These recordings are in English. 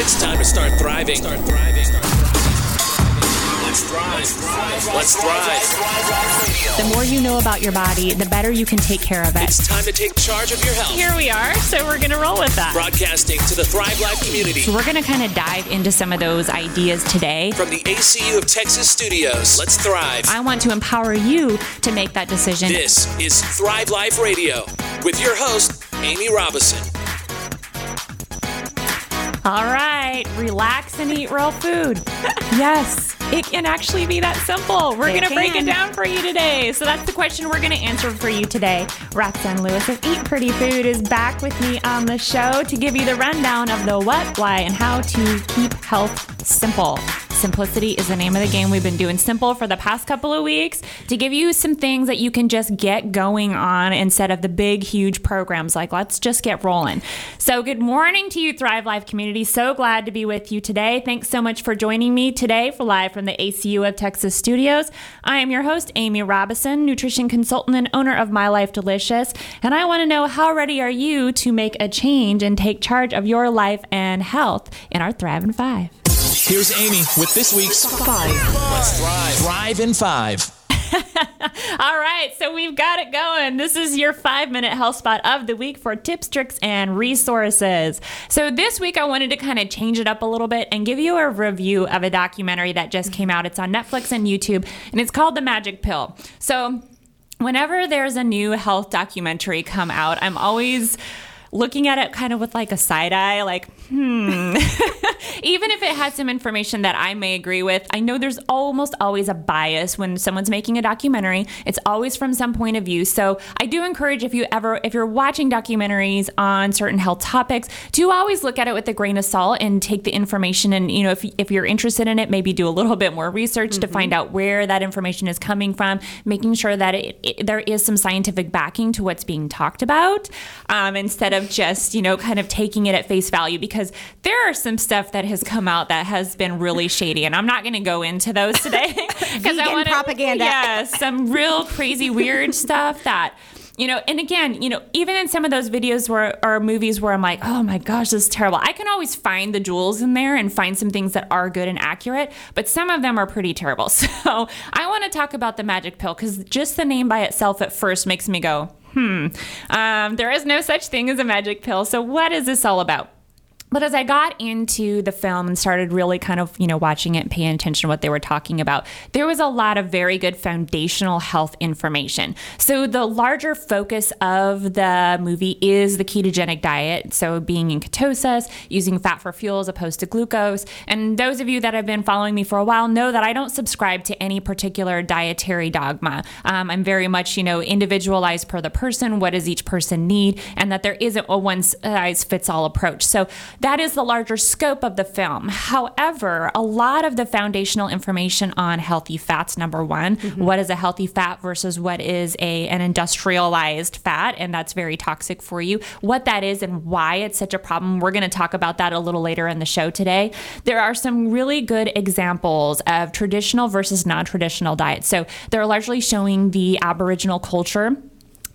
It's time to start thriving. Start thriving. Start thriving. Let's thrive. Let's thrive. The more you know about your body, the better you can take care of it. It's time to take charge of your health. Here we are, so we're going to roll with that. Broadcasting to the Thrive Life community So we're going to kind of dive into some of those ideas today. from the ACU of Texas studios. Let's thrive. I want to empower you to make that decision. This is Thrive Life Radio with your host, Amy Robison. All right, relax and eat real food. yes, it can actually be that simple. We're going to break it down for you today. So that's the question we're going to answer for you today. Roxanne Lewis of Eat Pretty Food is back with me on the show to give you the rundown of the what, why, and how to keep health simple. Simplicity is the name of the game. We've been doing simple for the past couple of weeks to give you some things that you can just get going on instead of the big, huge programs like let's just get rolling. So, good morning to you, Thrive Life community. So glad to be with you today. Thanks so much for joining me today for live from the ACU of Texas studios. I am your host, Amy Robison, nutrition consultant and owner of My Life Delicious. And I want to know how ready are you to make a change and take charge of your life and health in our Thrive in Five? Here's Amy with this week's Five. Let's thrive. Thrive in five. All right, so we've got it going. This is your five minute health spot of the week for tips, tricks, and resources. So, this week I wanted to kind of change it up a little bit and give you a review of a documentary that just came out. It's on Netflix and YouTube, and it's called The Magic Pill. So, whenever there's a new health documentary come out, I'm always looking at it kind of with like a side eye, like, hmm. Even if it has some information that I may agree with, I know there's almost always a bias when someone's making a documentary. It's always from some point of view. So I do encourage if you ever, if you're watching documentaries on certain health topics, to always look at it with a grain of salt and take the information. And, you know, if, if you're interested in it, maybe do a little bit more research to find out where that information is coming from, making sure that it, it, there is some scientific backing to what's being talked about um, instead of just, you know, kind of taking it at face value because there are some stuff that has come out that has been really shady. And I'm not going to go into those today because Vegan propaganda. Yeah, some real crazy, weird stuff that you know, and again, you know, even in some of those videos where or movies where I'm like, oh my gosh, this is terrible. I can always find the jewels in there and find some things that are good and accurate, but some of them are pretty terrible. So I want to talk about the magic pill because just the name by itself at first makes me go, hmm. Um, there is no such thing as a magic pill. So what is this all about? But as I got into the film and started really kind of, you know, watching it and paying attention to what they were talking about, there was a lot of very good foundational health information. So the larger focus of the movie is the ketogenic diet. So being in ketosis, using fat for fuel as opposed to glucose. And those of you that have been following me for a while know that I don't subscribe to any particular dietary dogma. Um, I'm very much, you know, individualized per the person. What does each person need? And that there isn't a one size fits all approach. So that is the larger scope of the film. However, a lot of the foundational information on healthy fats, number one, mm-hmm. what is a healthy fat versus what is a an industrialized fat, and that's very toxic for you. What that is and why it's such a problem. We're going to talk about that a little later in the show today. There are some really good examples of traditional versus non-traditional diets. So they're largely showing the Aboriginal culture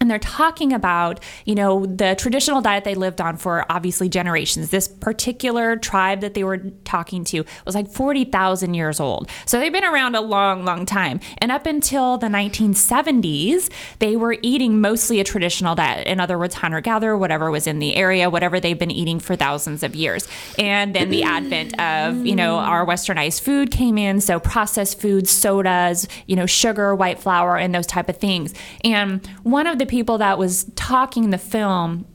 and they're talking about you know the traditional diet they lived on for obviously generations. This particular tribe that they were talking to was like 40,000 years old. So they've been around a long long time. And up until the 1970s they were eating mostly a traditional diet. In other words hunter gatherer whatever was in the area whatever they've been eating for thousands of years. And then the advent of you know our westernized food came in. So processed foods sodas you know sugar white flour and those type of things. And one of the people that was talking in the film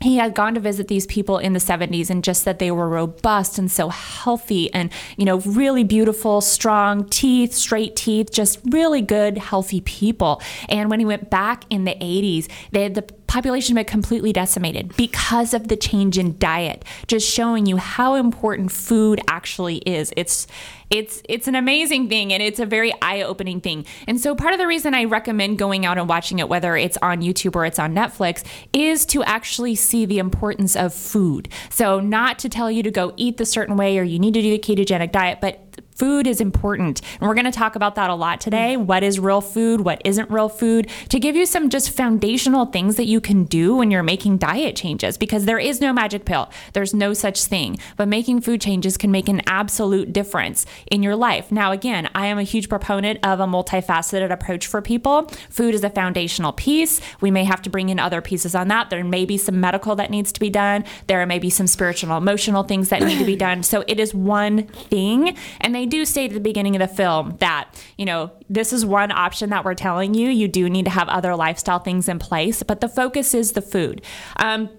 he had gone to visit these people in the 70s and just said they were robust and so healthy and you know really beautiful strong teeth straight teeth just really good healthy people. And when he went back in the 80s they the population had completely decimated because of the change in diet just showing you how important food actually is. It's it's it's an amazing thing and it's a very eye-opening thing and so part of the reason i recommend going out and watching it whether it's on youtube or it's on netflix is to actually see the importance of food so not to tell you to go eat the certain way or you need to do the ketogenic diet but food is important. And we're going to talk about that a lot today. What is real food? What isn't real food? To give you some just foundational things that you can do when you're making diet changes because there is no magic pill. There's no such thing. But making food changes can make an absolute difference in your life. Now, again, I am a huge proponent of a multifaceted approach for people. Food is a foundational piece. We may have to bring in other pieces on that. There may be some medical that needs to be done. There may be some spiritual, emotional things that need to be done. So it is one thing. And they do say at the beginning of the film that, you know, this is one option that we're telling you. You do need to have other lifestyle things in place, but the focus is the food. Um,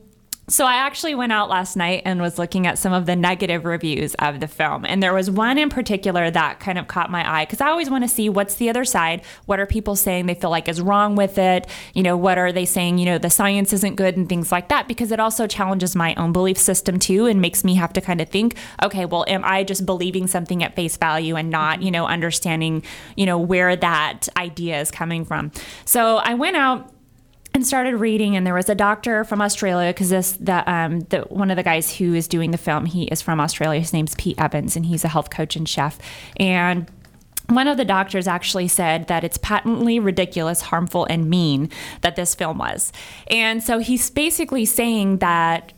so I actually went out last night and was looking at some of the negative reviews of the film. And there was one in particular that kind of caught my eye because I always want to see what's the other side. What are people saying they feel like is wrong with it? You know, what are they saying, you know, the science isn't good and things like that because it also challenges my own belief system too and makes me have to kind of think, okay, well, am I just believing something at face value and not, mm-hmm. you know, understanding, you know, where that idea is coming from? So I went out and started reading and there was a doctor from australia because this the um the one of the guys who is doing the film he is from australia his name's pete evans and he's a health coach and chef and one of the doctors actually said that it's patently ridiculous, harmful, and mean that this film was. And so he's basically saying that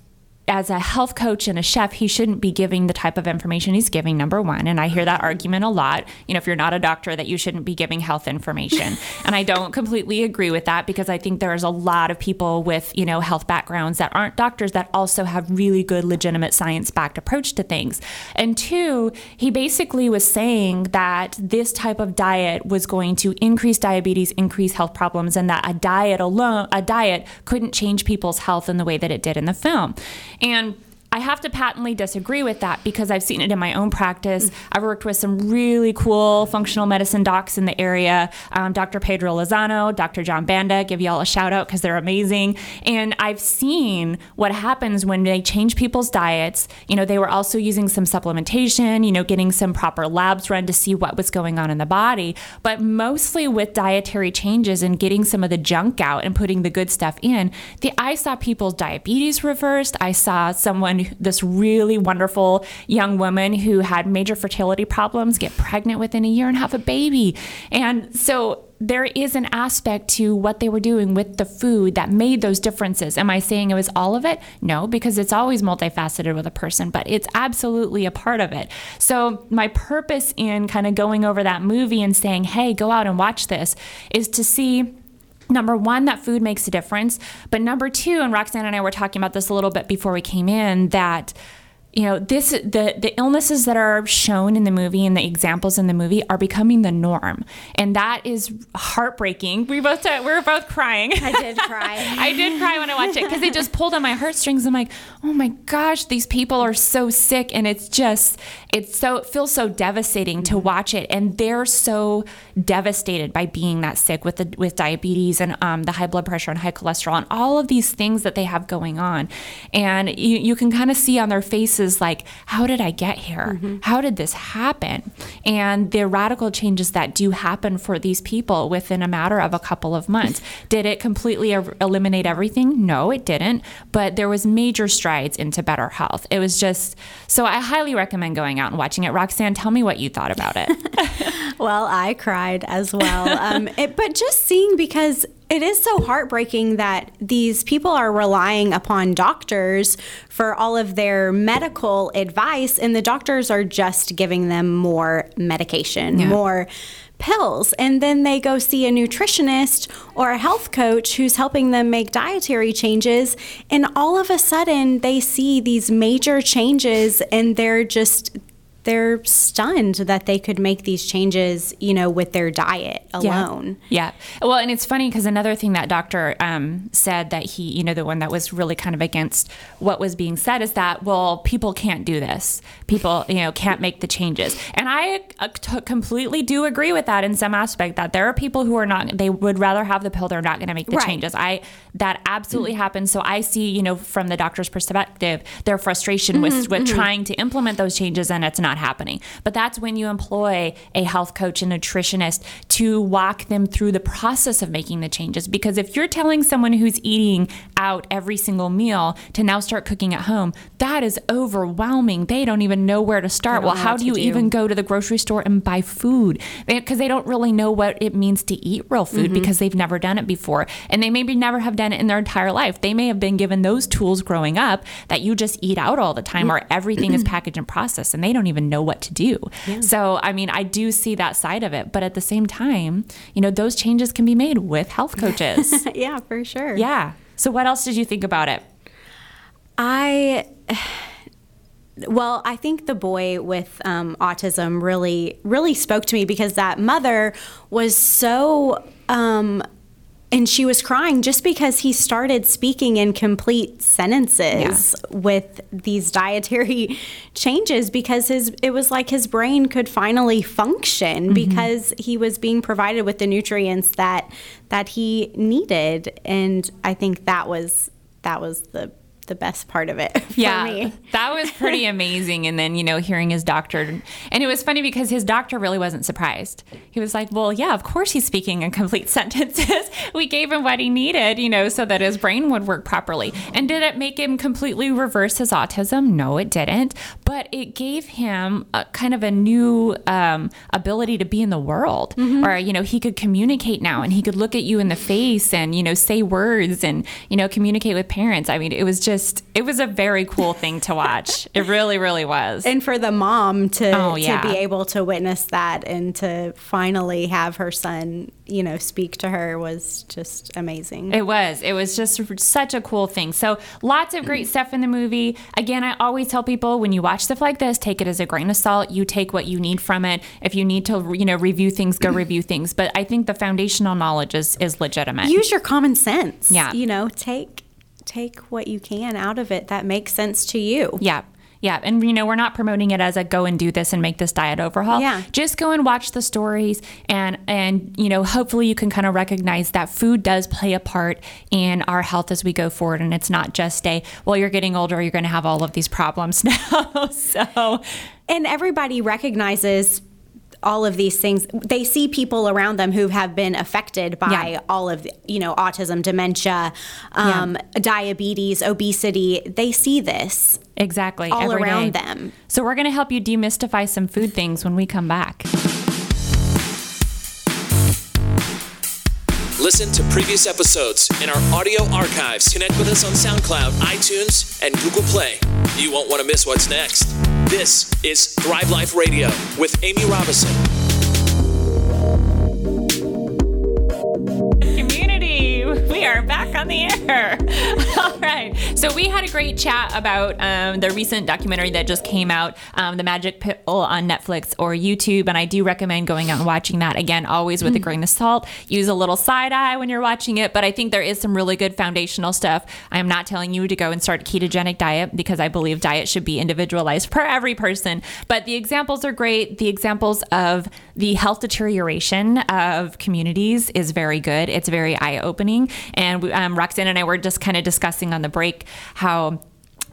as a health coach and a chef, he shouldn't be giving the type of information he's giving, number one. And I hear that argument a lot. You know, if you're not a doctor, that you shouldn't be giving health information. and I don't completely agree with that because I think there's a lot of people with, you know, health backgrounds that aren't doctors that also have really good, legitimate science backed approach to things. And two, he basically was saying that this type of diet was going to increase diabetes, increase health problems, and that a diet alone, a diet couldn't change people's health in the way that it did in the film. And I have to patently disagree with that because I've seen it in my own practice. I've worked with some really cool functional medicine docs in the area um, Dr. Pedro Lozano, Dr. John Banda, give y'all a shout out because they're amazing. And I've seen what happens when they change people's diets. You know, they were also using some supplementation, you know, getting some proper labs run to see what was going on in the body. But mostly with dietary changes and getting some of the junk out and putting the good stuff in, the, I saw people's diabetes reversed. I saw someone this really wonderful young woman who had major fertility problems get pregnant within a year and have a baby. And so there is an aspect to what they were doing with the food that made those differences. Am I saying it was all of it? No, because it's always multifaceted with a person, but it's absolutely a part of it. So, my purpose in kind of going over that movie and saying, hey, go out and watch this is to see number one, that food makes a difference. But number two, and Roxanne and I were talking about this a little bit before we came in, that you know this the the illnesses that are shown in the movie and the examples in the movie are becoming the norm. And that is heartbreaking. We both we were both crying. I did cry. I did cry when i watched it because it just pulled on my heartstrings. I'm like oh my gosh these people are so sick. And it's just it's so it feels so devastating to watch it. And they're so devastated by being that sick with the with diabetes and um, the high blood pressure and high cholesterol and all of these things that they have going on. And you, you can kind of see on their faces is like, how did I get here? Mm-hmm. How did this happen? And the radical changes that do happen for these people within a matter of a couple of months. did it completely er- eliminate everything? No, it didn't. But there was major strides into better health. It was just so I highly recommend going out and watching it. Roxanne, tell me what you thought about it. well, I cried as well. Um, it, but just seeing because it is so heartbreaking that these people are relying upon doctors for all of their medical advice, and the doctors are just giving them more medication, yeah. more pills. And then they go see a nutritionist or a health coach who's helping them make dietary changes. And all of a sudden, they see these major changes and they're just, they're stunned that they could make these changes, you know, with their diet alone. Yeah. yeah. Well, and it's funny because another thing that doctor um, said that he, you know, the one that was really kind of against what was being said is that, well, people can't do this. People, you know, can't make the changes. And I uh, t- completely do agree with that in some aspect that there are people who are not, they would rather have the pill, they're not going to make the right. changes. I, that absolutely mm-hmm. happens. So I see, you know, from the doctor's perspective, their frustration mm-hmm, with, with mm-hmm. trying to implement those changes and it's not happening. But that's when you employ a health coach and nutritionist to walk them through the process of making the changes. Because if you're telling someone who's eating out every single meal to now start cooking at home, that is overwhelming. They don't even know where to start. Well, how do you do. even go to the grocery store and buy food? Because they don't really know what it means to eat real food Mm-hmm. because they've never done it before. And they maybe never have done it in their entire life. They may have been given those tools growing up that you just eat out all the time or everything is packaged and processed and they don't even know what to do. So, I mean, I do see that side of it. But at the same time, you know, those changes can be made with health coaches. yeah, for sure. yeah. So, what else did you think about it? I well, I think the boy with um, autism really, really spoke to me because that mother was so, um, and she was crying just because he started speaking in complete sentences with these dietary changes because his it was like his brain could finally function mm-hmm. because he was being provided with the nutrients that that he needed, and I think that was that was the the best part of it for yeah, me. that was pretty amazing. And then, you know, hearing his doctor, and it was funny because his doctor really wasn't surprised. He was like, well, yeah, of course he's speaking in complete sentences. we gave him what he needed, you know, so that his brain would work properly. And did it make him completely reverse his autism? No, it didn't. But it gave him a kind of a new um, ability to be in the world, or, you know, he could communicate now and he could look at you in the face and, you know, say words and, you know, communicate with parents. I mean, it was just, it was a very cool thing to watch. It really, really was. and for the mom to Oh, yeah. to be able to witness that and to finally have her son, you know, speak to her was just amazing. It was. It was just such a cool thing. So lots of great stuff in the movie. Again, I always tell people when you watch stuff like this, take it as a grain of salt. You take what you need from it. If you need to, you know, review things, go review things. But I think the foundational knowledge is is legitimate. Use your common sense. Yeah. You know, take take what you can out of it that makes sense to you. Yeah. Yeah. And, you know, we're not promoting it as a go and do this and make this diet overhaul. Yeah. Just go and watch the stories and, and, you know, hopefully you can kind of recognize that food does play a part in our health as we go forward. And it's not just a, well, you're getting older, you're going to have all of these problems now. so, and everybody recognizes all of these things they see people around them who have been affected by Yeah. all of the, you know autism dementia um, diabetes obesity they see this exactly. all every around day. them So, we're going to help you demystify some food things when we come back. Listen to previous episodes in our audio archives. Connect with us on SoundCloud, iTunes, and Google Play. You won't want to miss what's next. This is Thrive Life Radio with Amy Robison. community. We are back on the air. Right. So we had a great chat about um, the recent documentary that just came out, um, The Magic Pill on Netflix or YouTube. And I do recommend going out and watching that again, always with a grain of salt. Use a little side eye when you're watching it. But I think there is some really good foundational stuff. I am not telling you to go and start a ketogenic diet because I believe diet should be individualized per every person. But the examples are great. The examples of the health deterioration of communities is very good. It's very eye opening. And we, um, Roxanne and I were just kind of discussing on the break how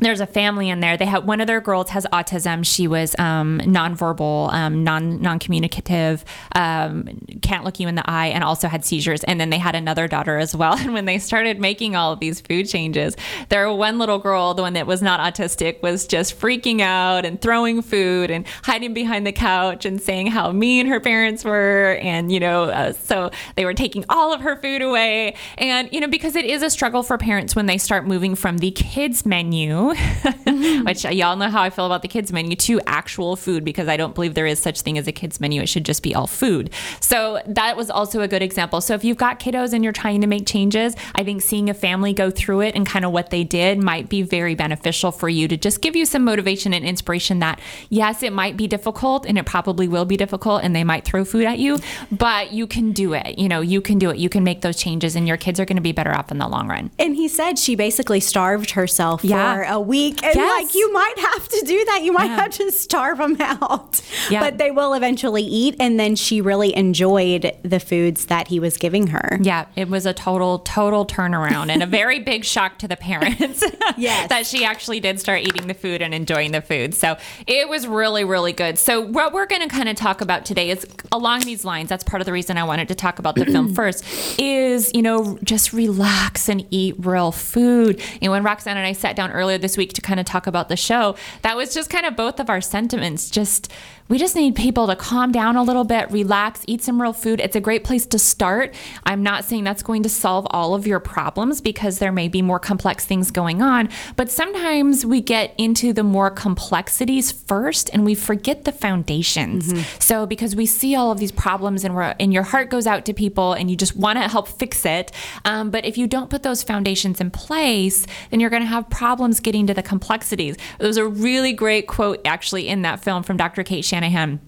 there's a family in there. They have one of their girls has autism. She was um, nonverbal, um, non non communicative, um, can't look you in the eye, and also had seizures. And then they had another daughter as well. And when they started making all of these food changes, their one little girl, the one that was not autistic, was just freaking out and throwing food and hiding behind the couch and saying how mean her parents were. And you know, uh, so they were taking all of her food away. And you know, because it is a struggle for parents when they start moving from the kids menu Mm-hmm. which uh, y'all know how I feel about the kids menu to actual food because I don't believe there is such thing as a kids menu. It should just be all food. So that was also a good example. So if you've got kiddos and you're trying to make changes, I think seeing a family go through it and kind of what they did might be very beneficial for you to just give you some motivation and inspiration that yes, it might be difficult and it probably will be difficult and they might throw food at you, but you can do it. You know, you can do it. You can make those changes and your kids are going to be better off in the long run. and he said she basically starved herself Yeah. for a a week. And Yes. like you might have to do that. You might Yeah. have to starve them out. Yeah. But they will eventually eat. And then she really enjoyed the foods that he was giving her. Yeah, it was a total, total turnaround and a very big shock to the parents. Yes. that she actually did start eating the food and enjoying the food. So it was really, really good. So what we're going to kind of talk about today is along these lines. That's part of the reason I wanted to talk about the film first. Is you know just relax and eat real food. And when Roxanne and I sat down earlier this week to kind of talk about the show, that was just kind of both of our sentiments. Just we just need people to calm down a little bit, relax, eat some real food. It's a great place to start. I'm not saying that's going to solve all of your problems because there may be more complex things going on, but sometimes we get into the more complexities first and we forget the foundations. So because we see all of these problems and we're and your heart goes out to people and you just want to help fix it, um, but if you don't put those foundations in place, then you're going to have problems getting to the complexities. There was a really great quote actually in that film from Dr. Cate Shanahan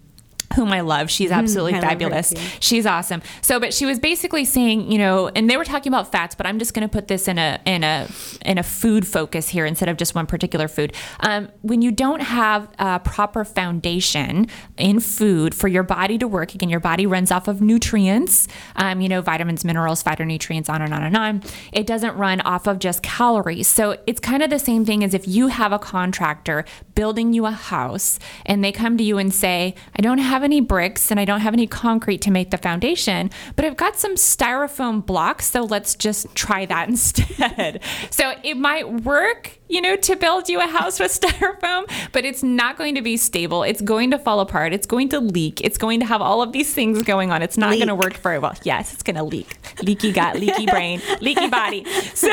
whom I love. She's absolutely Mm-hmm. Love her fabulous. She's awesome. So, but she was basically saying, you know, and they were talking about fats, but I'm just going to put this in a in a in a food focus here instead of just one particular food. Um, when you don't have a proper foundation in food for your body to work, again, your body runs off of nutrients, um, you know, vitamins, minerals, phytonutrients, on and on and on. It doesn't run off of just calories. So it's kind of the same thing as if you have a contractor building you a house and they come to you and say, I don't have any bricks and I don't have any concrete to make the foundation, but I've got some styrofoam blocks, so let's just try that instead. so it might work, you know, to build you a house with styrofoam, but it's not going to be stable. It's going to fall apart. It's going to leak. It's going to have all of these things going on. It's not going to work very well. Yes, it's going to leak. Leaky gut, leaky brain, leaky body. So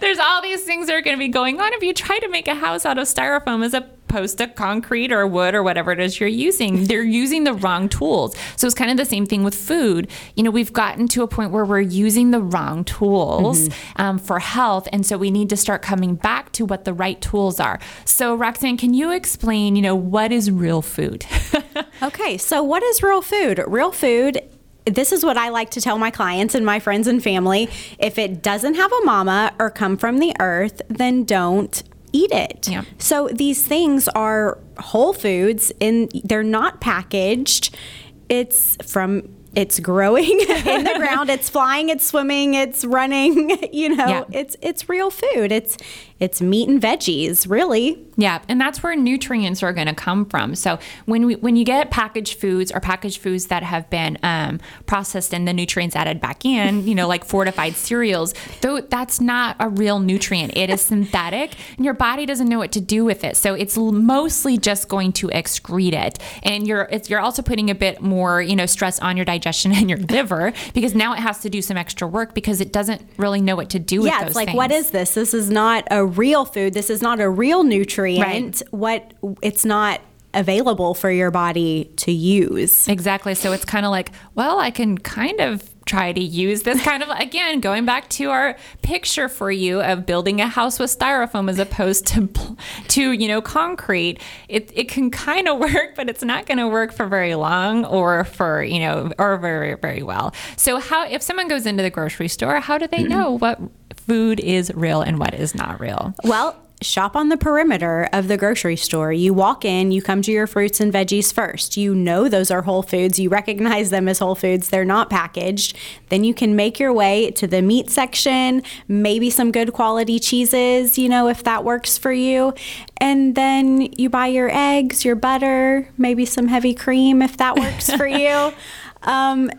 there's all these things that are going to be going on if you try to make a house out of styrofoam as opposed to concrete or wood or whatever it is you're using. They're using the wrong tools. So it's kind of the same thing with food. You know, we've gotten to a point where we're using the wrong tools um, for health. And so we need to start coming back to what the right tools are. So, Roxanne, can you explain, you know, what is real food? Okay, so what is real food? Real food. This is what I like to tell my clients and my friends and family. If it doesn't have a mama or come from the earth, then don't eat it. Yeah. So these things are whole foods and they're not packaged. It's from it's growing in the ground, it's flying, it's swimming, it's running, you know, Yeah. it's it's real food. It's it's meat and veggies, really. Yeah, and that's where nutrients are going to come from. So when we when you get packaged foods or packaged foods that have been um, processed and the nutrients added back in, you know, like fortified cereals, though that's not a real nutrient. It is synthetic, and your body doesn't know what to do with it. So it's mostly just going to excrete it, and you're it's, you're also putting a bit more you know stress on your digestion and your liver because now it has to do some extra work because it doesn't really know what to do with yeah, it's like things. what is this? This is not a real food. This is not a real nutrient. Right. What it's not available for your body to use. Exactly. So it's kind of like, well, I can kind of try to use this kind of again going back to our picture for you of building a house with styrofoam as opposed to to you know concrete it, it can kind of work but it's not going to work for very long or for you know or very very well. So how if someone goes into the grocery store how do they mm-hmm. know what food is real and what is not real? Well, shop on the perimeter of the grocery store. You walk in, you come to your fruits and veggies first. You know those are whole foods. You recognize them as whole foods. They're not packaged. Then you can make your way to the meat section, maybe some good quality cheeses, you know, if that works for you. And then you buy your eggs, your butter, maybe some heavy cream if that works for you. Um,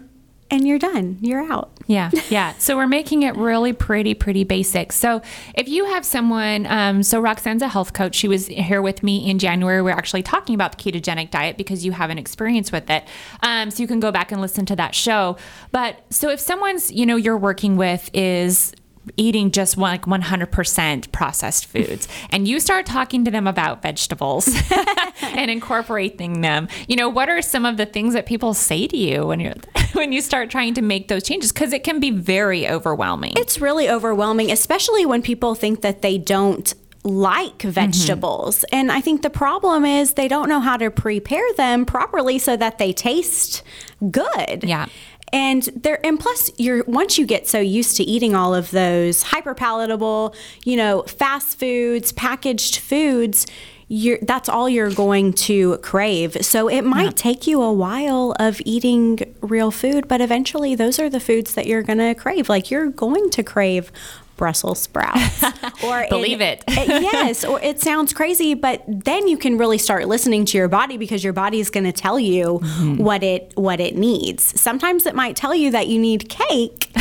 and you're done. You're out. Yeah, yeah. So we're making it really pretty, pretty basic. So if you have someone, um, so Roxanne's a health coach. She was here with me in January. We're actually talking about the ketogenic diet because you have an experience with it. Um, so you can go back and listen to that show. But so if someone's, you know, you're working with is eating just one, like 100% processed foods and you start talking to them about vegetables and incorporating them you know what are some of the things that people say to you when you're when you start trying to make those changes because it can be very overwhelming It's really overwhelming, especially when people think that they don't like Mm-hmm. vegetables. And I think the problem is they don't know how to prepare them properly so that they taste good. Yeah. And there and plus you're once you get so used to eating all of those hyper palatable, you know, fast foods, packaged foods, you're, that's all you're going to crave. So it might yeah. take you a while of eating real food, but eventually those are the foods that you're going to crave. Like you're going to crave Brussels sprouts. or believe it. it. yes, or it sounds crazy, but then you can really start listening to your body because your body is going to tell you mm-hmm. what it what it needs. Sometimes it might tell you that you need cake,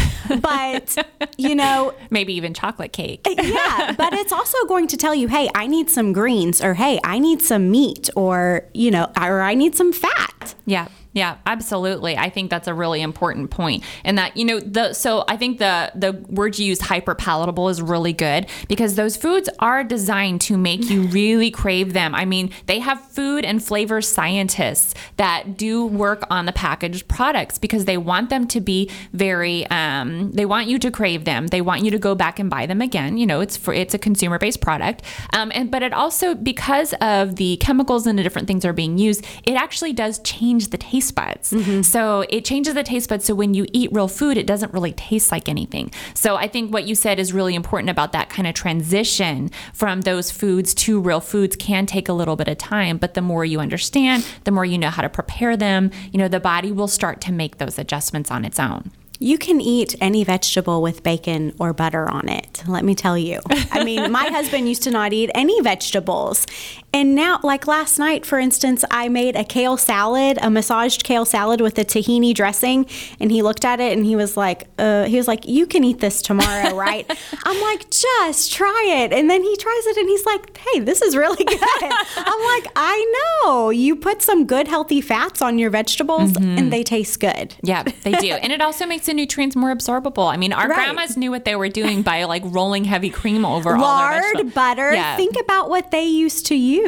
but you know, maybe even chocolate cake. yeah, but it's also going to tell you, "Hey, I need some greens," or "Hey, I need some meat," or you know, or I need some fat. Yeah. Yeah, absolutely. I think that's a really important point. And that, you know, the so I think the the word you use hyper palatable is really good because those foods are designed to make you really crave them. I mean, they have food and flavor scientists that do work on the packaged products because they want them to be very um, they want you to crave them. They want you to go back and buy them again. You know, it's for it's a consumer based product. Um, and but it also because of the chemicals and the different things that are being used, it actually does change the taste taste buds. Mm-hmm. So it changes the taste buds. So when you eat real food, it doesn't really taste like anything. So I think what you said is really important about that kind of transition from those foods to real foods can take a little bit of time. But the more you understand, the more you know how to prepare them, you know, the body will start to make those adjustments on its own. You can eat any vegetable with bacon or butter on it. Let me tell you. I mean, my husband used to not eat any vegetables. And now, like last night, for instance, I made a kale salad, a massaged kale salad with a tahini dressing. And he looked at it and he was like, uh, he was like, you can eat this tomorrow, right? I'm like, just try it. And then he tries it and he's like, hey, this is really good. I'm like, I know. You put some good, healthy fats on your vegetables mm-hmm. and they taste good. Yeah, they do. and it also makes the nutrients more absorbable. I mean, our right. grandmas knew what they were doing by like rolling heavy cream over Lard, all their vegetables. butter. Yeah. Think about what they used to use.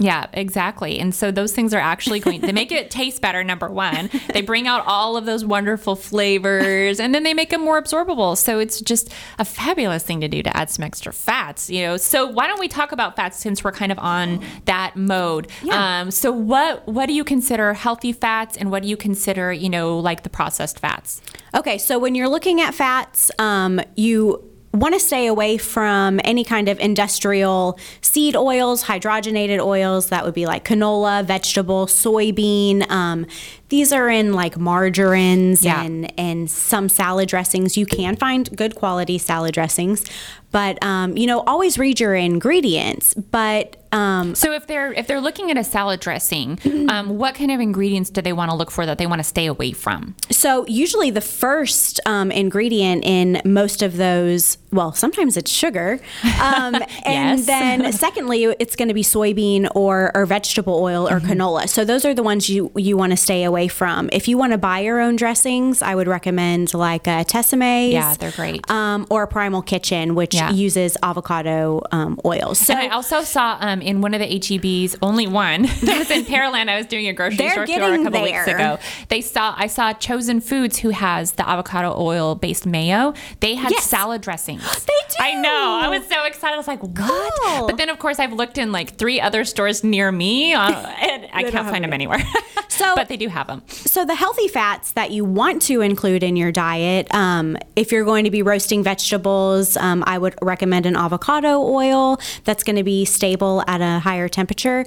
Yeah, exactly. And so those things are actually going. They make it taste better. Number one, they bring out all of those wonderful flavors, and then they make them more absorbable. So it's just a fabulous thing to do to add some extra fats. You know. So why don't we talk about fats since we're kind of on that mode? Yeah. Um, so what what do you consider healthy fats, and what do you consider you know like the processed fats? Okay, so when you're looking at fats, um, you want to stay away from any kind of industrial seed oils, hydrogenated oils. That would be like canola, vegetable, soybean. Um, these are in like margarines yeah. and and some salad dressings. You can find good quality salad dressings, but um, you know always read your ingredients. But um, so if they're if they're looking at a salad dressing, um, what kind of ingredients do they want to look for that they want to stay away from? So usually the first um, ingredient in most of those, well, sometimes it's sugar, um, and then secondly it's going to be soybean or or vegetable oil or mm-hmm. canola. So those are the ones you you want to stay away from. If you want to buy your own dressings, I would recommend like a Tessemae's. Yeah, they're great. Um, or Primal Kitchen, which yeah. uses avocado um, oil. So and I also saw um, in one of the HEBs, only one. I was in Pearland. I was doing a grocery store tour a couple there. weeks ago. They saw I saw Chosen Foods, who has the avocado oil based mayo. They had yes. salad dressings. they do. I know. I was so excited. I was like, what? Cool. But then, of course, I've looked in like three other stores near me, uh, and I can't find them anywhere. So, but they do have them. So the healthy fats that you want to include in your diet, um, if you're going to be roasting vegetables, um, I would recommend an avocado oil that's going to be stable at a higher temperature.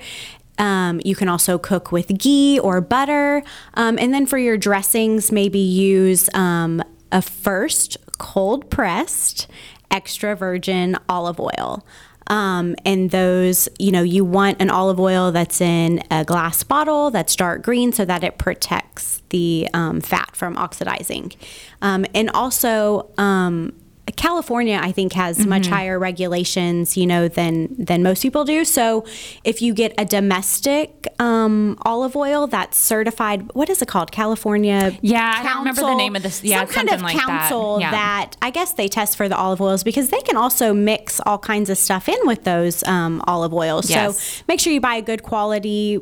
Um, you can also cook with ghee or butter. Um, and then for your dressings, maybe use um, a first cold pressed extra virgin olive oil. Um, and those, you know, you want an olive oil that's in a glass bottle that's dark green so that it protects the um, fat from oxidizing. Um, and also, um, California, I think, has mm-hmm. much higher regulations, you know, than than most people do. So, if you get a domestic um, olive oil that's certified, what is it called? California. Yeah, council, I remember the name of this. Yeah, some kind of like council that. Yeah. that. I guess they test for the olive oils because they can also mix all kinds of stuff in with those um, olive oils. Yes. So, make sure you buy a good quality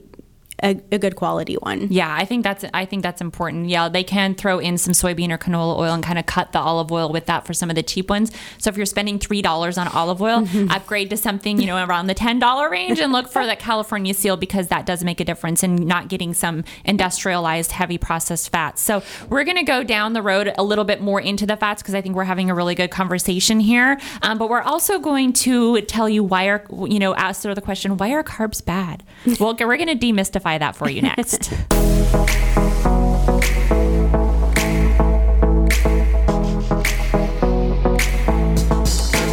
a, a good quality one. Yeah, I think that's I think that's important. Yeah, they can throw in some soybean or canola oil and kind of cut the olive oil with that for some of the cheap ones. So if you're spending three dollars on olive oil, Mm-hmm. upgrade to something you know around the ten dollar range and look for that California seal because that does make a difference in not getting some industrialized heavy processed fats. So we're gonna go down the road a little bit more into the fats because I think we're having a really good conversation here. Um, but we're also going to tell you why are you know answer the question why are carbs bad? Well, we're gonna demystify that for you next.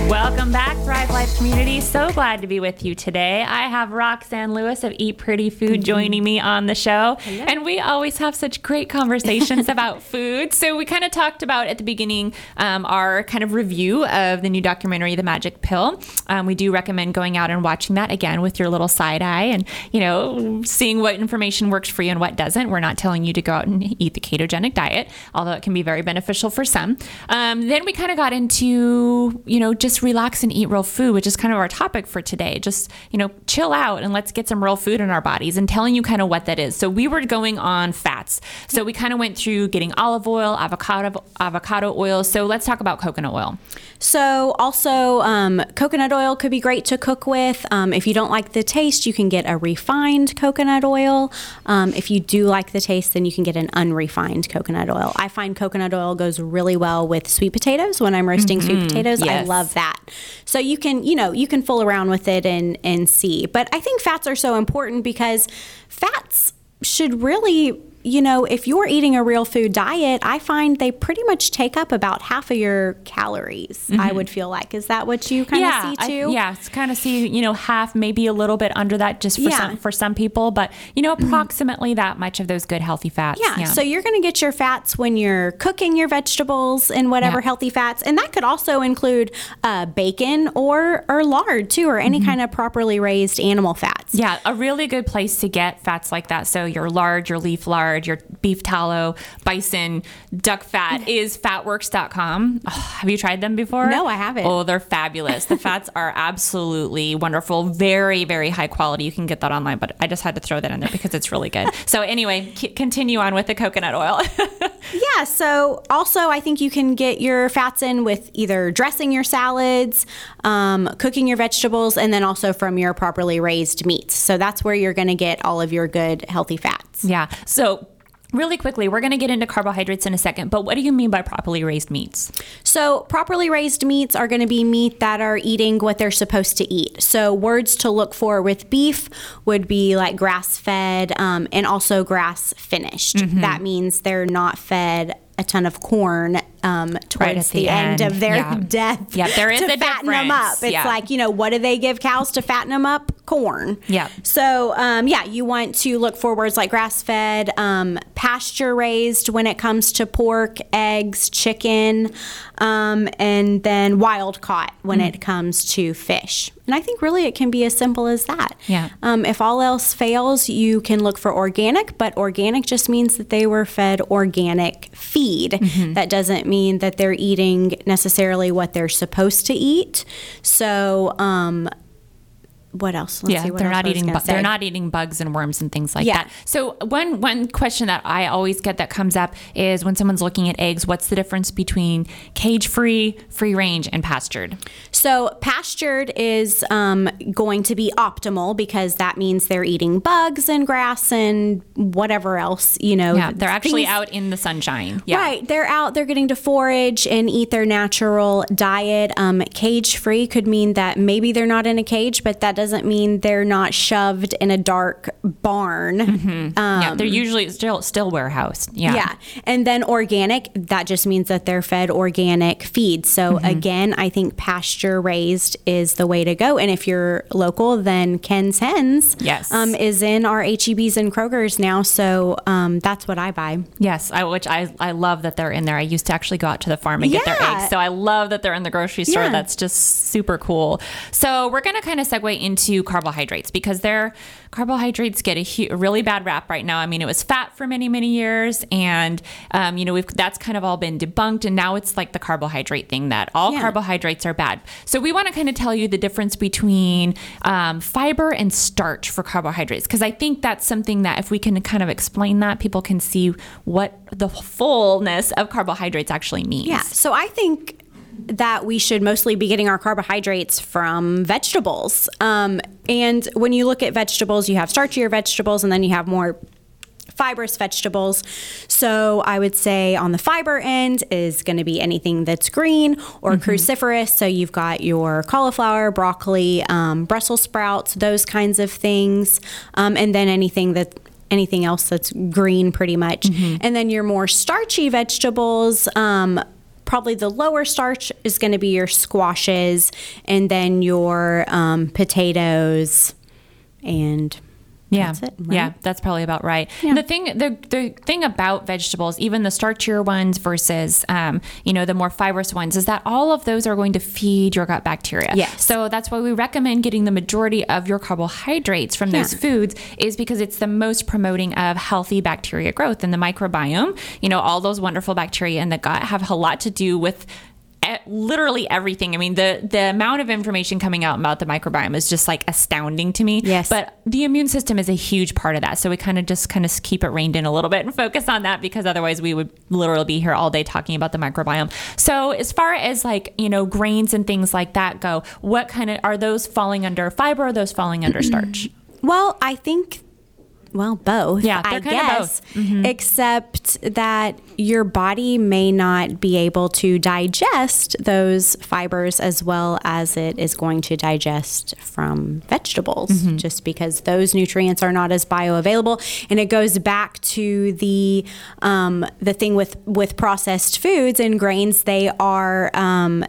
Welcome back, Thrive Life community. So glad to be with you today. I have Roxanne Lewis of Eat Pretty Food joining me on the show. And we always have such great conversations about food. So we kind of talked about at the beginning um, our kind of review of the new documentary, The Magic Pill. Um, we do recommend going out and watching that again with your little side eye and, you know, seeing what information works for you and what doesn't. We're not telling you to go out and eat the ketogenic diet, although it can be very beneficial for some. Um, then we kind of got into, you know, just relax and eat real food, which is kind of our topic for today. Just, you know, chill out and let's get some real food in our bodies and telling you kind of what that is. So we were going on fats. So we kind of went through getting olive oil, avocado avocado oil. So let's talk about coconut oil. So, also, um, coconut oil could be great to cook with. Um, if you don't like the taste, you can get a refined coconut oil. Um, if you do like the taste, then you can get an unrefined coconut oil. I find coconut oil goes really well with sweet potatoes when I'm roasting sweet potatoes. I love that. So you can, you know, you can fool around with it and and see. But I think fats are so important because fats should really you know, if you're eating a real food diet, I find they pretty much take up about half of your calories. I would feel like. Is that what you kind of yeah, see I- too? yeah, it's kind of see, you know, half, maybe a little bit under that just for Yeah. some for some people, but you know, approximately that much of those good healthy fats. Yeah, so you're going to get your fats when you're cooking your vegetables and whatever Yeah. healthy fats, and that could also include uh, bacon or or lard too, or any kind of properly raised animal fats. Yeah, a really good place to get fats like that. So your lard, your leaf lard, your beef tallow, bison, duck fat is fatworks.com. Oh, have you tried them before? No, I haven't. Oh, they're fabulous. The fats are absolutely wonderful. Very, very high quality. You can get that online, but I just had to throw that in there because it's really good. So anyway, c- continue on with the coconut oil. Yeah, so also I think you can get your fats in with either dressing your salads, um, cooking your vegetables, and then also from your properly raised meats. So that's where you're going to get all of your good healthy fats. yeah. So really quickly, we're going to get into carbohydrates in a second, but what do you mean by properly raised meats? So, properly raised meats are going to be meat that are eating what they're supposed to eat. So, words to look for with beef would be like grass fed um, and also grass finished. Mm-hmm. That means they're not fed a ton of corn um, towards Right the, the end, of their Yeah. death. Yep, there is to a fatten them up. It's Yeah. like you know what do they give cows to fatten them up? Corn. Yep. So um, yeah, you want to look for words like grass fed, um, pasture raised when it comes to pork, eggs, chicken, um, and then wild caught when Mm. it comes to fish. And I think really it can be as simple as that. Yeah. Um, if all else fails, you can look for organic, but organic just means that they were fed organic feed. Mm-hmm. That doesn't mean that they're eating necessarily what they're supposed to eat. So, um, what else? Let's yeah, see, what they're not eating. Bu- they're not eating bugs and worms and things like Yeah. that. So one one question that I always get that comes up is when someone's looking at eggs, what's the difference between cage free, free range, and pastured? So pastured is um, going to be optimal because that means they're eating bugs and grass and whatever else you know. Yeah, they're actually things- out in the sunshine. Yeah. Right, they're out. They're getting to forage and eat their natural diet. Um, cage free could mean that maybe they're not in a cage, but that doesn't mean they're not shoved in a dark barn. Um, yeah, they're usually still still warehoused. Yeah. yeah. And then organic, that just means that they're fed organic feed. So Mm-hmm. again, I think pasture raised is the way to go. And if you're local, then Ken's Hens Yes. um, is in our HEBs and Kroger's now. So um, that's what I buy. Yes, I, which I, I love that they're in there. I used to actually go out to the farm and get their Yeah. eggs. So I love that they're in the grocery store. Yeah. That's just super cool. So we're going to kind of segue into carbohydrates because they're carbohydrates get a, hu- a really bad rap right now. I mean, it was fat for many, many years, and um, you know we've that's kind of all been debunked, and now it's like the carbohydrate thing that all Yeah. carbohydrates are bad. So we want to kind of tell you the difference between um, fiber and starch for carbohydrates because I think that's something that if we can kind of explain that, people can see what the fullness of carbohydrates actually means. Yeah. So I think that we should mostly be getting our carbohydrates from vegetables. Um, and when you look at vegetables, you have starchier vegetables and then you have more fibrous vegetables. So I would say on the fiber end is going to be anything that's green or cruciferous. So you've got your cauliflower, broccoli, um, Brussels sprouts, those kinds of things, um, and then anything that anything else that's green pretty much. And then your more starchy vegetables. Um, Probably the lower starch is going to be your squashes, and then your um, potatoes, and Yeah, That's it, right? yeah, that's probably about right. Yeah. The thing, the the thing about vegetables, even the starchier ones versus, um, you know, the more fibrous ones, is that all of those are going to feed your gut bacteria. Yes. So that's why we recommend getting the majority of your carbohydrates from those foods, is because it's the most promoting of healthy bacteria growth in the microbiome. You know, all those wonderful bacteria in the gut have a lot to do with literally everything. I mean, the the amount of information coming out about the microbiome is just like astounding to me. Yes. But the immune system is a huge part of that. So we kind of just kind of keep it reined in a little bit and focus on that because otherwise we would literally be here all day talking about the microbiome. So as far as like, you know, grains and things like that go, what kind of are those falling under fiber or are those falling under starch? Well, I think, well, both. Yeah, they're I guess, both. Mm-hmm. except that your body may not be able to digest those fibers as well as it is going to digest from vegetables, Mm-hmm. just because those nutrients are not as bioavailable. And it goes back to the um, the thing with with processed foods and grains. They are um,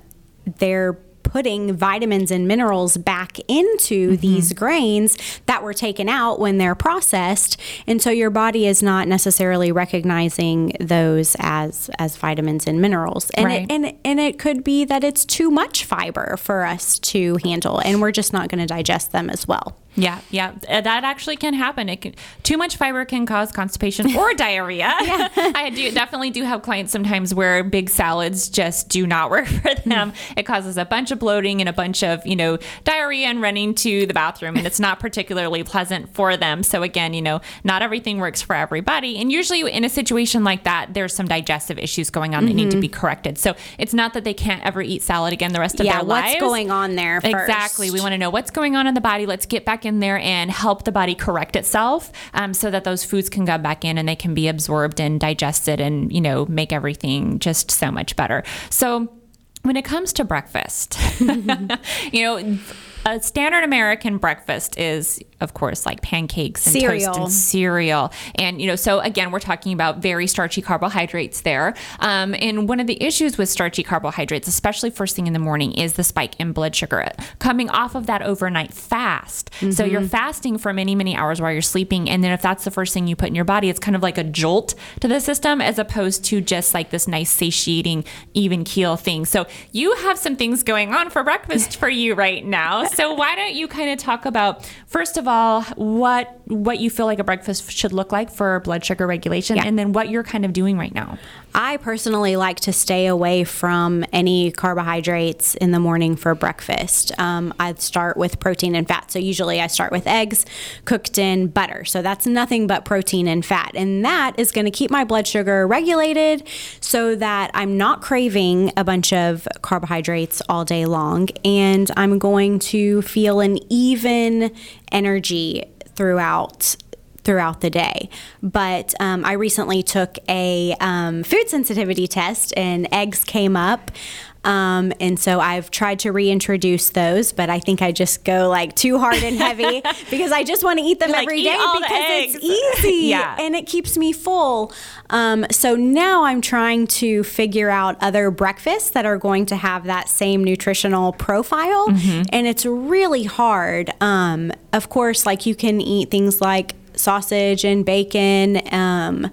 they're putting vitamins and minerals back into mm-hmm. these grains that were taken out when they're processed. And so your body is not necessarily recognizing those as as vitamins and minerals. And Right. it, and and it could be that it's too much fiber for us to handle and we're just not going to digest them as well Yeah, yeah, Uh, that actually can happen. It can, too much fiber can cause constipation or diarrhea. I do definitely do have clients sometimes where big salads just do not work for them. It causes a bunch of bloating and a bunch of you know diarrhea and running to the bathroom, and it's not particularly pleasant for them. So again, you know, not everything works for everybody, and usually in a situation like that, there's some digestive issues going on that need to be corrected. So it's not that they can't ever eat salad again the rest of Yeah, their what's going on there Exactly. We want to know what's going on in the body. Let's get back in there and help the body correct itself um, so that those foods can go back in and they can be absorbed and digested and, you know, make everything just so much better. So, when it comes to breakfast, you know, a standard American breakfast is, of course, like pancakes and toast Cereal. and cereal. And, you know, so again, we're talking about very starchy carbohydrates there. Um, and one of the issues with starchy carbohydrates, especially first thing in the morning, is the spike in blood sugar coming off of that overnight fast. So you're fasting for many, many hours while you're sleeping. And then if that's the first thing you put in your body, it's kind of like a jolt to the system as opposed to just like this nice satiating, even keel thing. So you have some things going on for breakfast for you right now. So why don't you kind of talk about, first of all, what what you feel like a breakfast should look like for blood sugar regulation Yeah. and then what you're kind of doing right now. I personally like to stay away from any carbohydrates in the morning for breakfast. Um, I start with protein and fat. So usually I start with eggs cooked in butter. So that's nothing but protein and fat. And that is going to keep my blood sugar regulated so that I'm not craving a bunch of carbohydrates all day long. And I'm going to feel an even energy throughout throughout the day. But um, I recently took a um, food sensitivity test and eggs came up. Um, and so I've tried to reintroduce those, but I think I just go like too hard and heavy because I just want to eat them every eat day because it's easy Yeah. and it keeps me full. Um, so now I'm trying to figure out other breakfasts that are going to have that same nutritional profile. Mm-hmm. And it's really hard. Um, of course, like you can eat things like sausage and bacon. Um,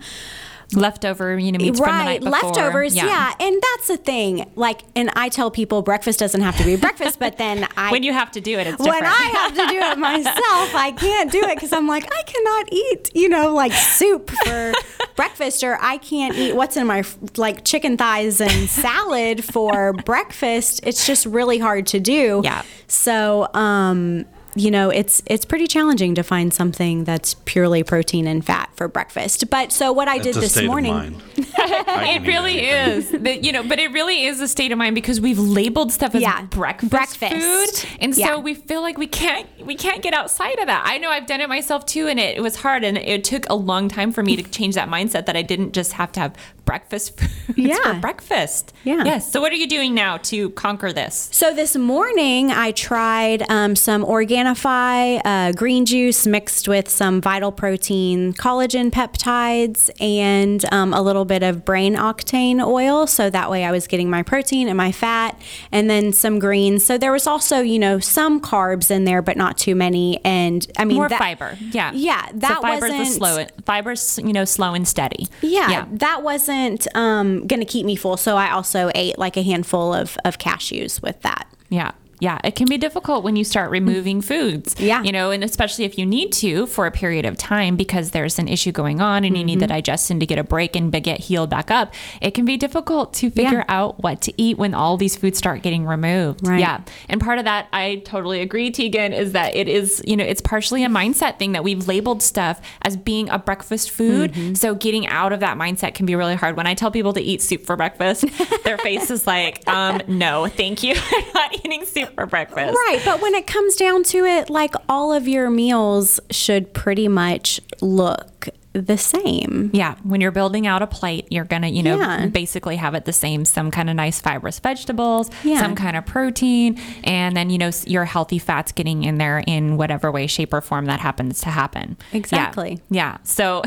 leftover, you know, meats from the right night before. leftovers yeah. and that's the thing like and i tell people breakfast doesn't have to be breakfast but then i When you have to do it, it's when. I have to do it myself, I can't do it because I'm like, I cannot eat, you know, like soup for breakfast, or I can't eat what's in my like chicken thighs and salad for breakfast. It's just really hard to do. Yeah. So, um, you know, it's it's pretty challenging to find something that's purely protein and fat for breakfast. But so what I did That's a this morning. Mind. I it really anything. is. The- you know, but it really is a state of mind because we've labeled stuff as Yeah, breakfast, breakfast. food, and Yeah. so we feel like we can't we can't get outside of that. I know I've done it myself too, and it, it was hard, and it took a long time for me to change that mindset that I didn't just have to have breakfast foods Yeah. for breakfast. Yeah. Yes. So what are you doing now to conquer this? So this morning I tried um, some Organifi uh, green juice mixed with some Vital Protein collagen peptides and um, a little bit of brain octane oil. So that way I was getting my protein and my fat, and then some greens. So there was also you know some carbs in there, but not too many. And I mean More that- fiber. Yeah. yeah. That so fiber's wasn't slow. Fiber's you know slow and steady. yeah, that wasn't um, going to keep me full. So I also ate like a handful of, of cashews with that. Yeah. Yeah, it can be difficult when you start removing foods. Yeah. You know, and especially if you need to for a period of time because there's an issue going on and you Mm-hmm. need the digestion to get a break and get healed back up. It can be difficult to figure Yeah. out what to eat when all these foods start getting removed. Right. Yeah. And part of that, I totally agree, Tegan, is that it is, you know, it's partially a mindset thing that we've labeled stuff as being a breakfast food. Mm-hmm. So getting out of that mindset can be really hard. When I tell people to eat soup for breakfast, their face is like, um, no, thank you. I'm not eating soup for breakfast. Right, but when it comes down to it, like all of your meals should pretty much look the same. Yeah, when you're building out a plate, you're gonna, you know, Yeah. basically have it the same. Some kind of nice fibrous vegetables, Yeah. some kind of protein, and then you know your healthy fats getting in there in whatever way, shape, or form that happens to happen. Exactly. Yeah. So,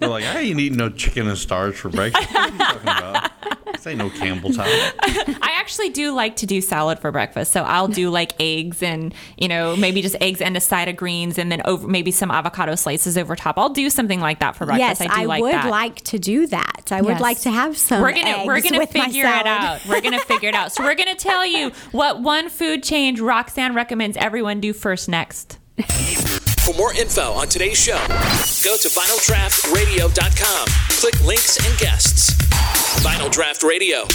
They're like, I ain't eating no chicken and starch for breakfast. What are you talking about? This ain't no Campbell's house. I actually do like to do salad for breakfast. So I'll do like eggs and you know maybe just eggs and a side of greens, and then over maybe some avocado slices over top. I'll do something like that for breakfast. Yes, I, do I, like would that. like to do that. I would like to have some. we're gonna we're gonna with figure it out. We're gonna figure it out. So we're gonna tell you what one food change Roxanne recommends everyone do first next. For more info on today's show, go to vinyldraughtradio.com. Click links and guests. Vinyl Draught Radio.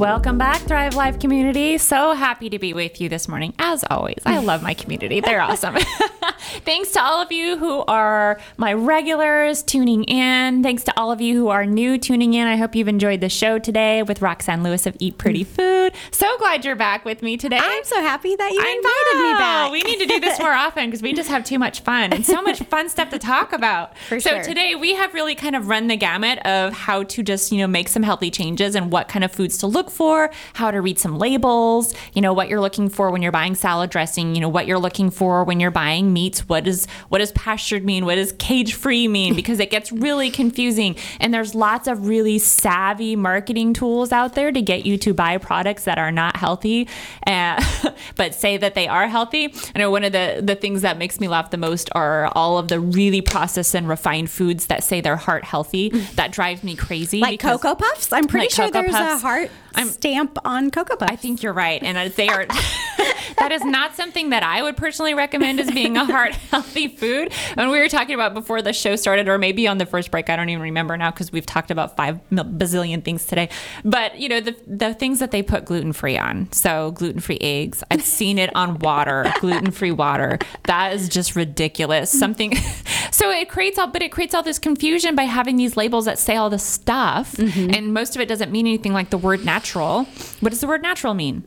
Welcome back, Thrive Life community. So happy to be with you this morning. As always, I love my community. They're awesome. Thanks to all of you who are my regulars tuning in. Thanks to all of you who are new tuning in. I hope you've enjoyed the show today with Roxanne Lewis of Eat Pretty mm. Food. So glad you're back with me today. I'm so happy that you I invited me back. We need to do this more often because we just have too much fun and so much fun stuff to talk about. For so sure. today we have really kind of run the gamut of how to just, you know, make some healthy changes and what kind of foods to look for, how to read some labels, you know, what you're looking for when you're buying salad dressing, you know, what you're looking for when you're buying meats, what is what does pastured mean, what does cage-free mean because it gets really confusing and there's lots of really savvy marketing tools out there to get you to buy products that are not healthy uh, but say that they are healthy. I know one of the the things that makes me laugh the most are all of the really processed and refined foods that say they're heart healthy. That drives me crazy. like Cocoa Puffs. I'm pretty Like sure Cocoa there's Puffs. a heart I'm- stamp on Cocoa Puffs. I think you're right, and uh, they are. that is not something that I would personally recommend as being a heart healthy food. And we were talking about before the show started, or maybe on the first break. I don't even remember now because we've talked about five bazillion things today. But you know the the things that they put gluten free on. So gluten free eggs. I've seen it on water, gluten free water. That is just ridiculous. Something. so it creates all, but it creates all this confusion by having these labels that say all this stuff, and most of it doesn't mean anything like the word natural. What does the word natural mean?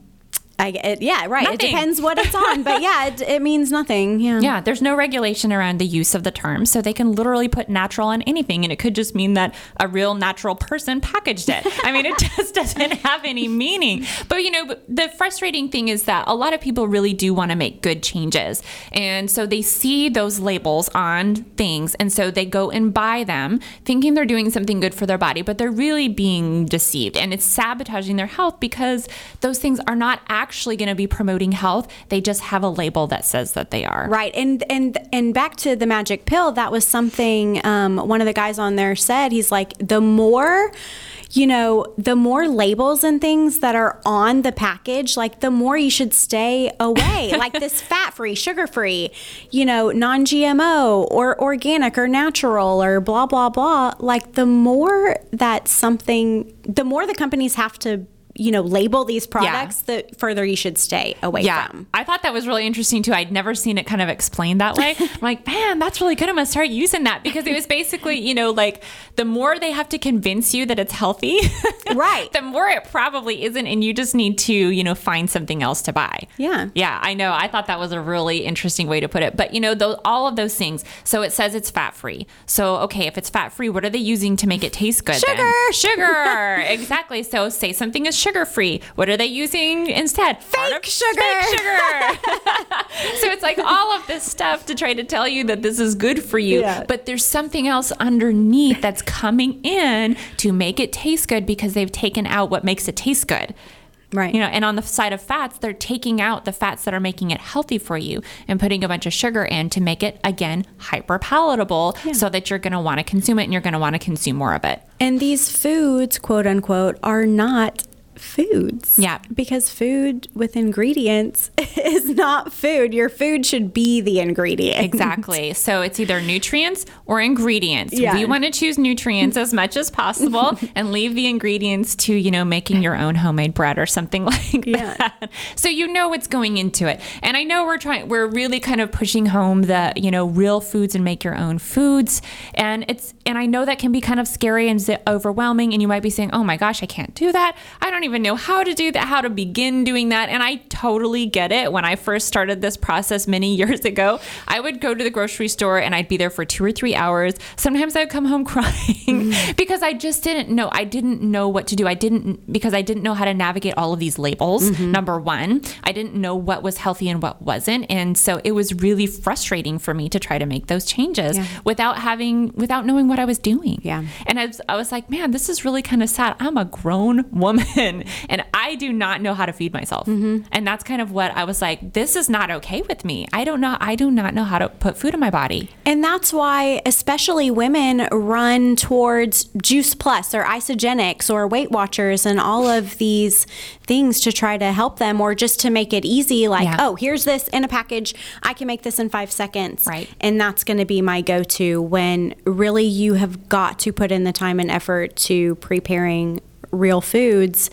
I, it, yeah, right. Nothing. It depends what it's on, but yeah, it, it means nothing. Yeah. Yeah, there's no regulation around the use of the term, so they can literally put natural on anything, and it could just mean that a real natural person packaged it. I mean, it just doesn't have any meaning. But you know, the frustrating thing is that a lot of people really do want to make good changes, and so they see those labels on things, and so they go and buy them, thinking they're doing something good for their body, but they're really being deceived, and it's sabotaging their health because those things are not actually going to be promoting health. They just have a label that says that they are. Right, and and and back to the magic pill. That was something um, one of the guys on there said. He's like, the more you know, the more labels and things that are on the package, like the more you should stay away. like this fat free, sugar free, you know, non GMO or organic or natural or blah, blah, blah. Like the more that something, the more the companies have to you know label these products yeah. the further you should stay away yeah. from. I thought that was really interesting too. I'd never seen it kind of explained that way. I'm like man that's really good. I'm gonna start using that. Because it was basically you know like the more they have to convince you that it's healthy right. the more it probably isn't and you just need to you know find something else to buy. Yeah. Yeah i know. I thought that was a really interesting way to put it. But you know those, all of those things. So it says it's fat free so okay if it's fat free what are they using to make it taste good sugar! Then? sugar! Exactly. So say something is sugar free. What are they using instead? Fake sugar. Fake sugar. so it's like all of this stuff to try to tell you that this is good for you, yeah. but there's something else underneath that's coming in to make it taste good because they've taken out what makes it taste good. Right. You know, and on the side of fats, they're taking out the fats that are making it healthy for you and putting a bunch of sugar in to make it again hyper palatable yeah. so that you're going to want to consume it and you're going to want to consume more of it. And these foods, quote unquote, are not foods. Yeah. Because food with ingredients is not food. Your food should be the ingredient. Exactly. So it's either nutrients or ingredients. Yeah. We want to choose nutrients as much as possible and leave the ingredients to, you know, making your own homemade bread or something like yeah. that. So you know what's going into it. And I know we're trying we're really kind of pushing home the, you know, real foods and make your own foods. And it's and I know that can be kind of scary and overwhelming and you might be saying, "Oh my gosh, I can't do that. I don't even know how to do that, how to begin doing that. And I totally get it. When I first started this process many years ago, I would go to the grocery store and I'd be there for two or three hours. Sometimes I'd come home crying mm-hmm. because I just didn't know. I didn't know what to do. I didn't, because I didn't know how to navigate all of these labels. Mm-hmm. Number one, I didn't know what was healthy and what wasn't. And so it was really frustrating for me to try to make those changes yeah. without having, without knowing what I was doing. Yeah. And I was, I was like, man, this is really kind of sad. I'm a grown woman and I do not know how to feed myself. Mm-hmm. And that's kind of what I was like, this is not okay with me. I don't know. I do not know how to put food in my body. And that's why, especially women, run towards Juice Plus or Isagenix or Weight Watchers and all of these things to try to help them or just to make it easy. Like, yeah. oh, here's this in a package. I can make this in five seconds. Right. And that's going to be my go to when really you have got to put in the time and effort to preparing real foods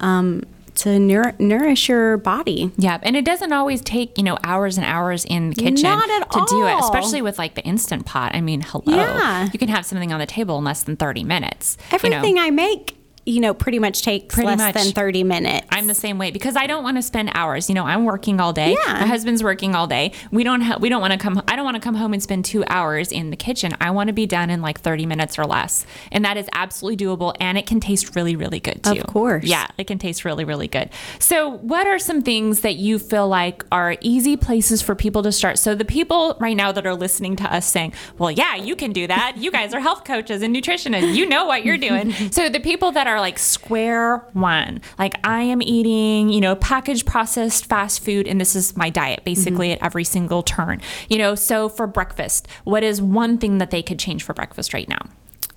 um, to nour- nourish your body. Yeah, and it doesn't always take you know hours and hours in the kitchen to all. do it, especially with like the instant pot. I mean, hello, yeah. you can have something on the table in less than thirty minutes. Everything you know? I make you know, pretty much takes pretty less much. than 30 minutes. I'm the same way because I don't want to spend hours. You know, I'm working all day. Yeah. My husband's working all day. We don't ha- we don't want to come I don't want to come home and spend 2 hours in the kitchen. I want to be done in like 30 minutes or less. And that is absolutely doable and it can taste really really good too. Of course. Yeah, it can taste really really good. So, what are some things that you feel like are easy places for people to start? So, the people right now that are listening to us saying, "Well, yeah, you can do that. You guys are health coaches and nutritionists. You know what you're doing." so, the people that are like square square one. Like I am eating, you know, packaged processed fast food and this is my diet basically mm-hmm. at every single turn. You know, so for breakfast, what is one thing that they could change for breakfast right now?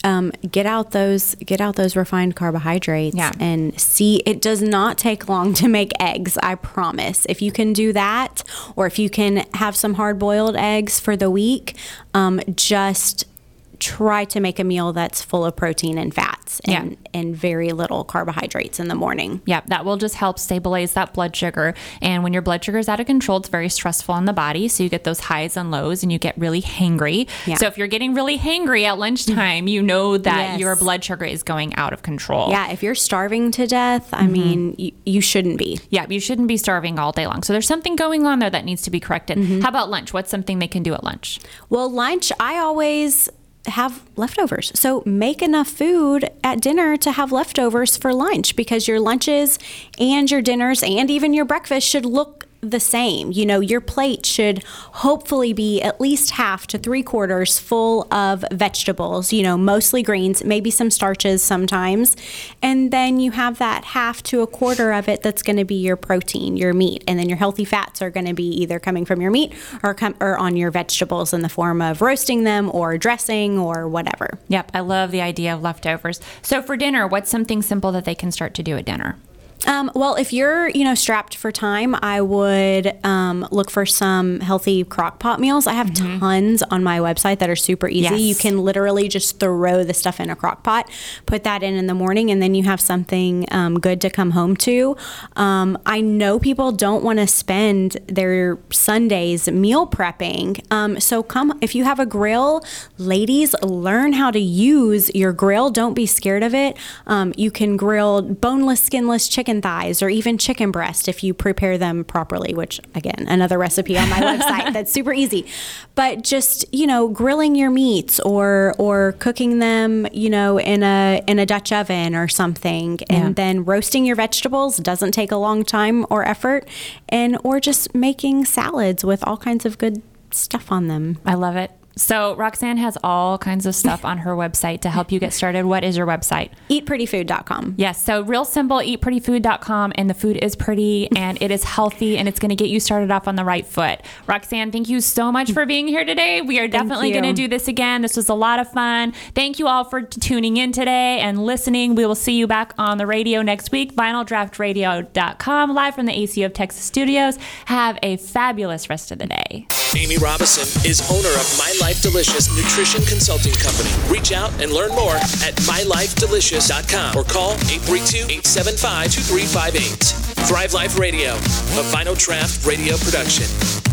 Um, get out those get out those refined carbohydrates yeah. and see it does not take long to make eggs i promise if you can do that or if you can have some hard boiled eggs for the week um, just try to make a meal that's full of protein and fats and, yeah. and very little carbohydrates in the morning. Yeah, that will just help stabilize that blood sugar. And when your blood sugar is out of control, it's very stressful on the body. So you get those highs and lows and you get really hangry. Yeah. So if you're getting really hangry at lunchtime, you know that yes. your blood sugar is going out of control. Yeah, if you're starving to death, I mm-hmm. mean, you, you, shouldn't be. Yeah, you shouldn't be starving all day long. So there's something going on there that needs to be corrected. Mm-hmm. How about lunch? What's something they can do at lunch? Well, lunch, I always have leftovers. So make enough food at dinner to have leftovers for lunch because your lunches and your dinners and even your breakfast should look the same. You know, your plate should hopefully be at least half to three quarters full of vegetables, you know, mostly greens, maybe some starches sometimes. And then you have that half to a quarter of it that's going to be your protein, your meat. And then your healthy fats are going to be either coming from your meat or, com- or on your vegetables in the form of roasting them or dressing or whatever. Yep, I love the idea of leftovers. So for dinner, what's something simple that they can start to do at dinner? Um, well, if you're, you know, strapped for time, I would um, look for some healthy crock pot meals. I have mm-hmm. tons on my website that are super easy. Yes. You can literally just throw the stuff in a crock pot, put that in in the morning, and then you have something um, good to come home to. Um, I know people don't want to spend their Sundays meal prepping. Um, so come, if you have a grill, ladies, learn how to use your grill. Don't be scared of it. Um, you can grill boneless, skinless chicken chicken thighs or even chicken breast if you prepare them properly, which again, another recipe on my website that's super easy. But just, you know, grilling your meats or or cooking them, you know, in a in a Dutch oven or something and yeah. then roasting your vegetables doesn't take a long time or effort and or just making salads with all kinds of good stuff on them. I love it. So Roxanne has all kinds of stuff on her website to help you get started. What is your website? Eatprettyfood.com. Yes. So real simple, eatprettyfood.com. And the food is pretty and it is healthy and it's going to get you started off on the right foot. Roxanne, thank you so much for being here today. We are definitely going to do this again. This was a lot of fun. Thank you all for tuning in today and listening. We will see you back on the radio next week. VinylDraughtRadio.com, live from the ACO of Texas studios. Have a fabulous rest of the day. Amy Robison is owner of My Life Delicious Nutrition Consulting Company. Reach out and learn more at mylifedelicious.com or call 832-875-2358. Thrive Life Radio, a Vinyl Draught radio production.